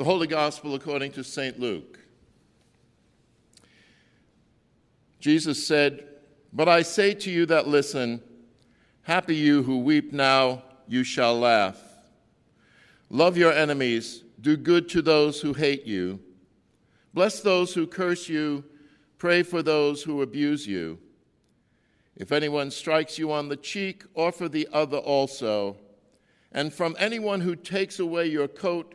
The Holy Gospel according to St. Luke. Jesus said, But I say to you that listen, happy you who weep now, you shall laugh. Love your enemies, do good to those who hate you, bless those who curse you, pray for those who abuse you. If anyone strikes you on the cheek, offer the other also. And from anyone who takes away your coat,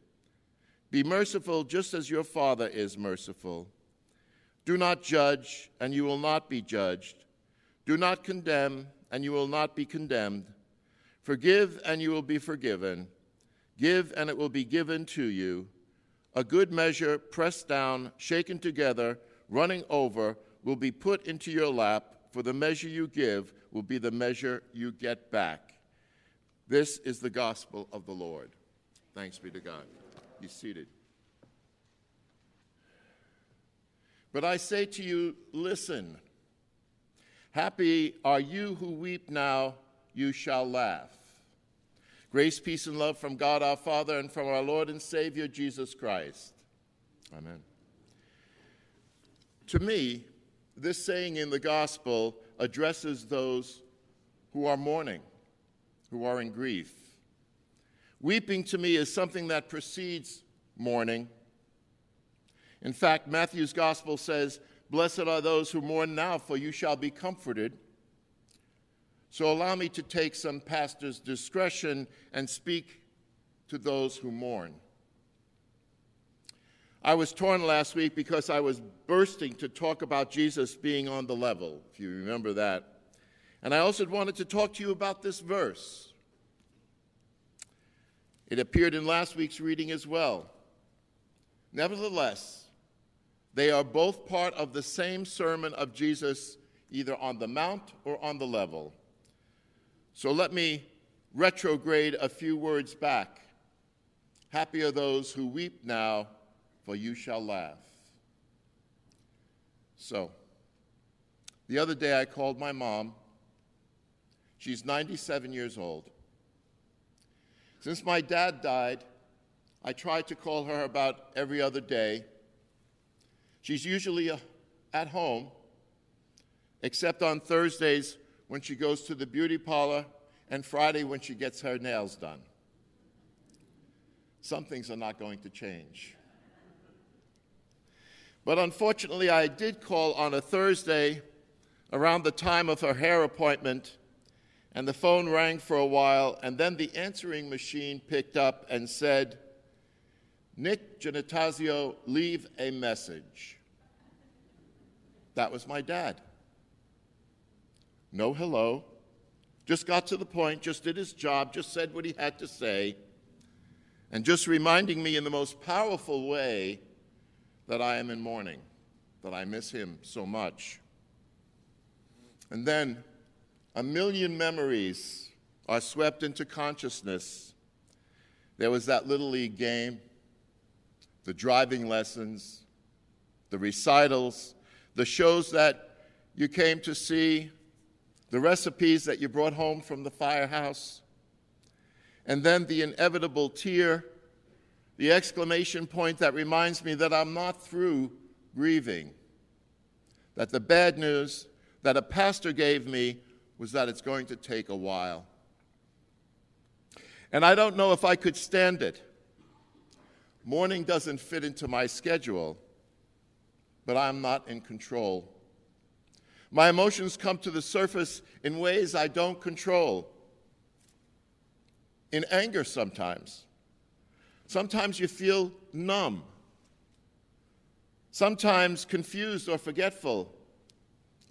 Be merciful just as your Father is merciful. Do not judge, and you will not be judged. Do not condemn, and you will not be condemned. Forgive, and you will be forgiven. Give, and it will be given to you. A good measure, pressed down, shaken together, running over, will be put into your lap, for the measure you give will be the measure you get back. This is the gospel of the Lord. Thanks be to God. Be seated. But I say to you, listen. Happy are you who weep now, you shall laugh. Grace, peace, and love from God our Father and from our Lord and Savior Jesus Christ. Amen. To me, this saying in the gospel addresses those who are mourning, who are in grief. Weeping to me is something that precedes mourning. In fact, Matthew's gospel says, Blessed are those who mourn now, for you shall be comforted. So allow me to take some pastor's discretion and speak to those who mourn. I was torn last week because I was bursting to talk about Jesus being on the level, if you remember that. And I also wanted to talk to you about this verse. It appeared in last week's reading as well. Nevertheless, they are both part of the same sermon of Jesus, either on the mount or on the level. So let me retrograde a few words back. Happy are those who weep now, for you shall laugh. So, the other day I called my mom. She's 97 years old. Since my dad died, I try to call her about every other day. She's usually uh, at home, except on Thursdays when she goes to the beauty parlor, and Friday when she gets her nails done. Some things are not going to change. But unfortunately, I did call on a Thursday around the time of her hair appointment, and the phone rang for a while, and then the answering machine picked up and said, Nick Genitazio, leave a message. That was my dad. No hello. Just got to the point, just did his job, just said what he had to say, and just reminding me in the most powerful way that I am in mourning, that I miss him so much. And then a million memories are swept into consciousness. There was that Little League game, the driving lessons, the recitals, the shows that you came to see, the recipes that you brought home from the firehouse, and then the inevitable tear, the exclamation point that reminds me that I'm not through grieving, that the bad news that a pastor gave me was that it's going to take a while. And I don't know if I could stand it. Mourning doesn't fit into my schedule, but I'm not in control. My emotions come to the surface in ways I don't control. In anger, sometimes. Sometimes you feel numb. Sometimes confused or forgetful.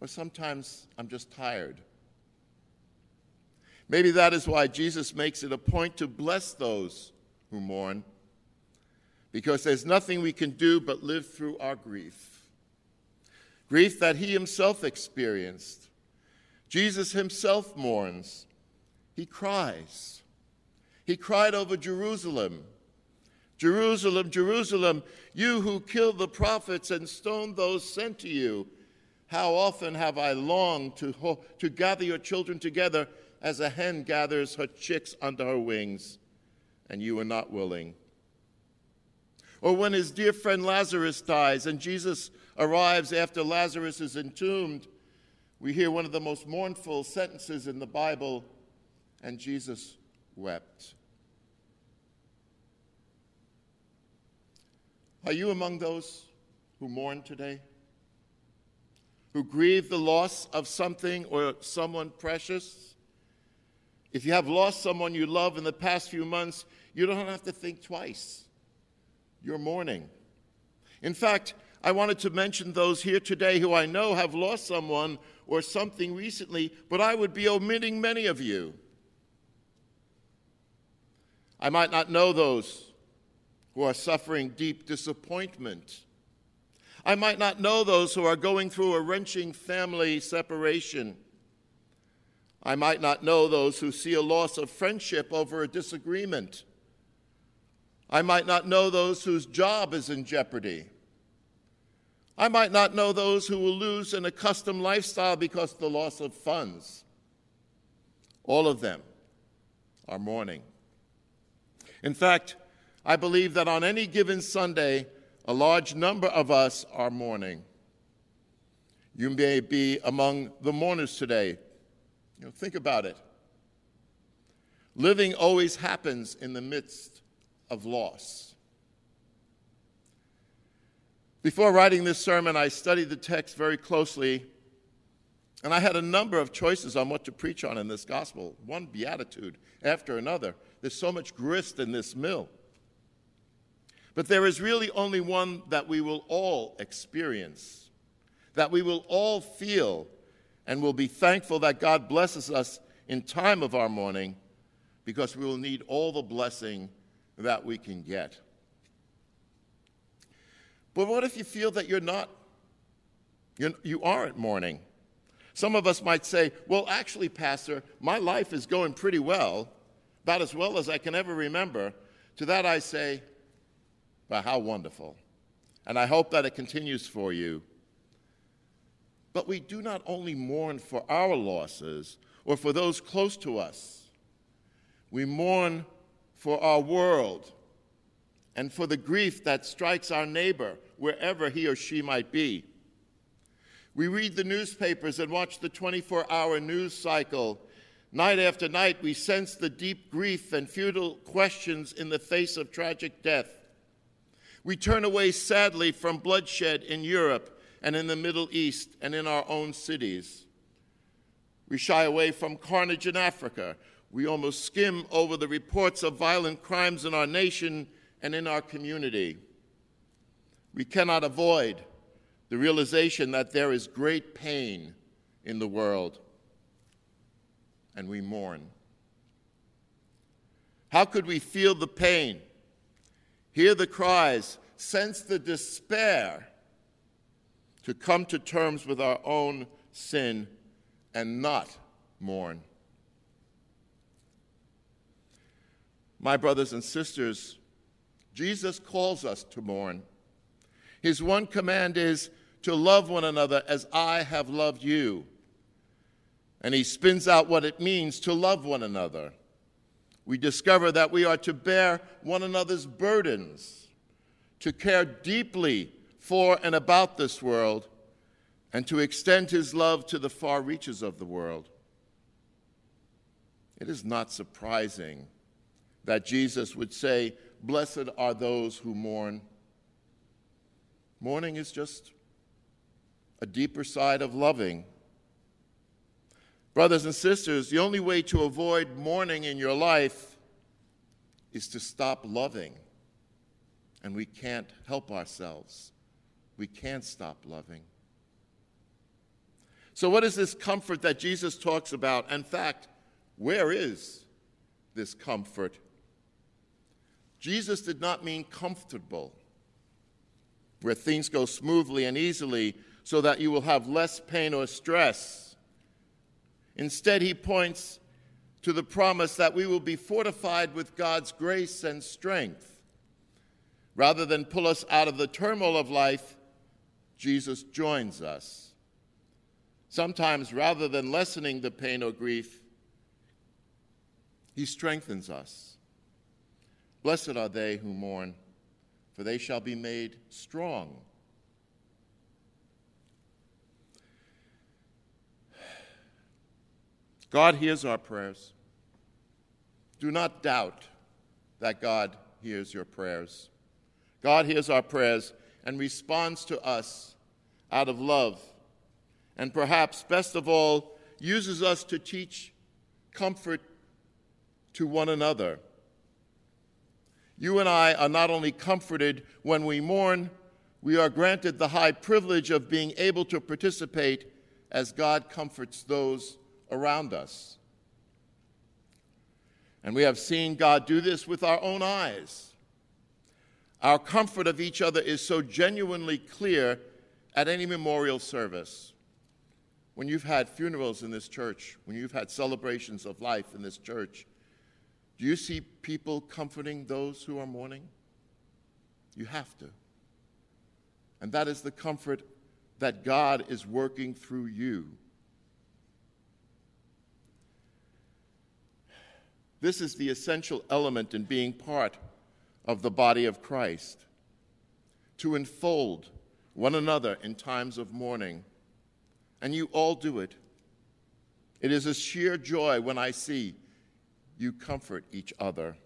Or sometimes I'm just tired. Maybe that is why Jesus makes it a point to bless those who mourn, because there's nothing we can do but live through our grief. Grief that he himself experienced. Jesus himself mourns. He cries. He cried over Jerusalem. Jerusalem, Jerusalem, you who killed the prophets and stoned those sent to you. How often have I longed to, ho- to gather your children together as a hen gathers her chicks under her wings, and you were not willing. Or when his dear friend Lazarus dies and Jesus arrives after Lazarus is entombed, we hear one of the most mournful sentences in the Bible, and Jesus wept. Are you among those who mourn today? Who grieve the loss of something or someone precious? If you have lost someone you love in the past few months, you don't have to think twice. You're mourning. In fact, I wanted to mention those here today who I know have lost someone or something recently, but I would be omitting many of you. I might not know those who are suffering deep disappointment. I might not know those who are going through a wrenching family separation. I might not know those who see a loss of friendship over a disagreement. I might not know those whose job is in jeopardy. I might not know those who will lose an accustomed lifestyle because of the loss of funds. All of them are mourning. In fact, I believe that on any given Sunday, a large number of us are mourning. You may be among the mourners today. You know, think about it. Living always happens in the midst of loss. Before writing this sermon, I studied the text very closely, and I had a number of choices on what to preach on in this gospel, one beatitude after another. There's so much grist in this mill. But there is really only one that we will all experience, that we will all feel and we'll be thankful that God blesses us in time of our mourning because we will need all the blessing that we can get. But what if you feel that you're not, you're, you aren't mourning? Some of us might say, well, actually, Pastor, my life is going pretty well, about as well as I can ever remember. To that I say, well, how wonderful. And I hope that it continues for you. But we do not only mourn for our losses or for those close to us, we mourn for our world and for the grief that strikes our neighbor, wherever he or she might be. We read the newspapers and watch the 24 hour news cycle. Night after night, we sense the deep grief and futile questions in the face of tragic death. We turn away sadly from bloodshed in Europe and in the Middle East and in our own cities. We shy away from carnage in Africa. We almost skim over the reports of violent crimes in our nation and in our community. We cannot avoid the realization that there is great pain in the world, and we mourn. How could we feel the pain, hear the cries, sense the despair to come to terms with our own sin and not mourn. My brothers and sisters, Jesus calls us to mourn. His one command is to love one another as I have loved you. And he spins out what it means to love one another. We discover that we are to bear one another's burdens, to care deeply for and about this world, and to extend his love to the far reaches of the world. It is not surprising that Jesus would say, Blessed are those who mourn. Mourning is just a deeper side of loving. Brothers and sisters, the only way to avoid mourning in your life is to stop loving. And we can't help ourselves. We can't stop loving. So, what is this comfort that Jesus talks about? In fact, where is this comfort? Jesus did not mean comfortable, where things go smoothly and easily so that you will have less pain or stress. Instead, he points to the promise that we will be fortified with God's grace and strength. Rather than pull us out of the turmoil of life, Jesus joins us. Sometimes, rather than lessening the pain or grief, he strengthens us. Blessed are they who mourn, for they shall be made strong. God hears our prayers. Do not doubt that God hears your prayers. God hears our prayers and responds to us out of love, and perhaps best of all, uses us to teach comfort to one another. You and I are not only comforted when we mourn, we are granted the high privilege of being able to participate as God comforts those around us. And we have seen God do this with our own eyes. Our comfort of each other is so genuinely clear at any memorial service. When you've had funerals in this church, when you've had celebrations of life in this church, do you see people comforting those who are mourning? You have to. And that is the comfort that God is working through you. This is the essential element in being part of the body of Christ to enfold one another in times of mourning. And you all do it. It is a sheer joy when I see you comfort each other.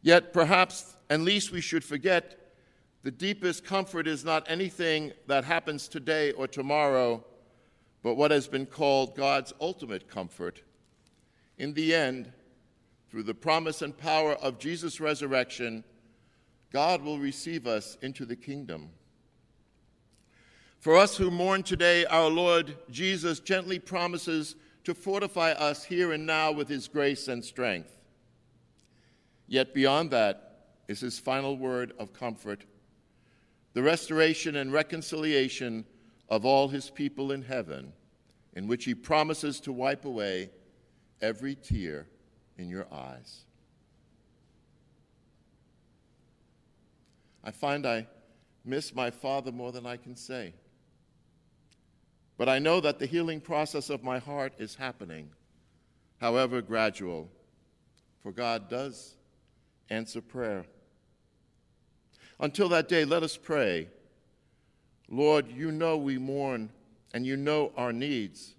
Yet, perhaps, and least we should forget, the deepest comfort is not anything that happens today or tomorrow, but what has been called God's ultimate comfort in the end, through the promise and power of Jesus' resurrection, God will receive us into the kingdom. For us who mourn today, our Lord Jesus gently promises to fortify us here and now with his grace and strength. Yet beyond that is his final word of comfort the restoration and reconciliation of all his people in heaven, in which he promises to wipe away every tear in your eyes. I find I miss my father more than I can say. But I know that the healing process of my heart is happening, however gradual, for God does answer prayer. Until that day, let us pray. Lord, you know we mourn and you know our needs.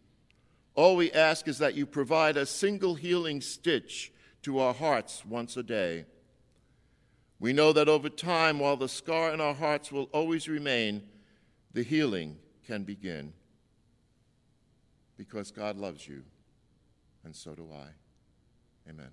All we ask is that you provide a single healing stitch to our hearts once a day. We know that over time, while the scar in our hearts will always remain, the healing can begin. Because God loves you, and so do I. Amen.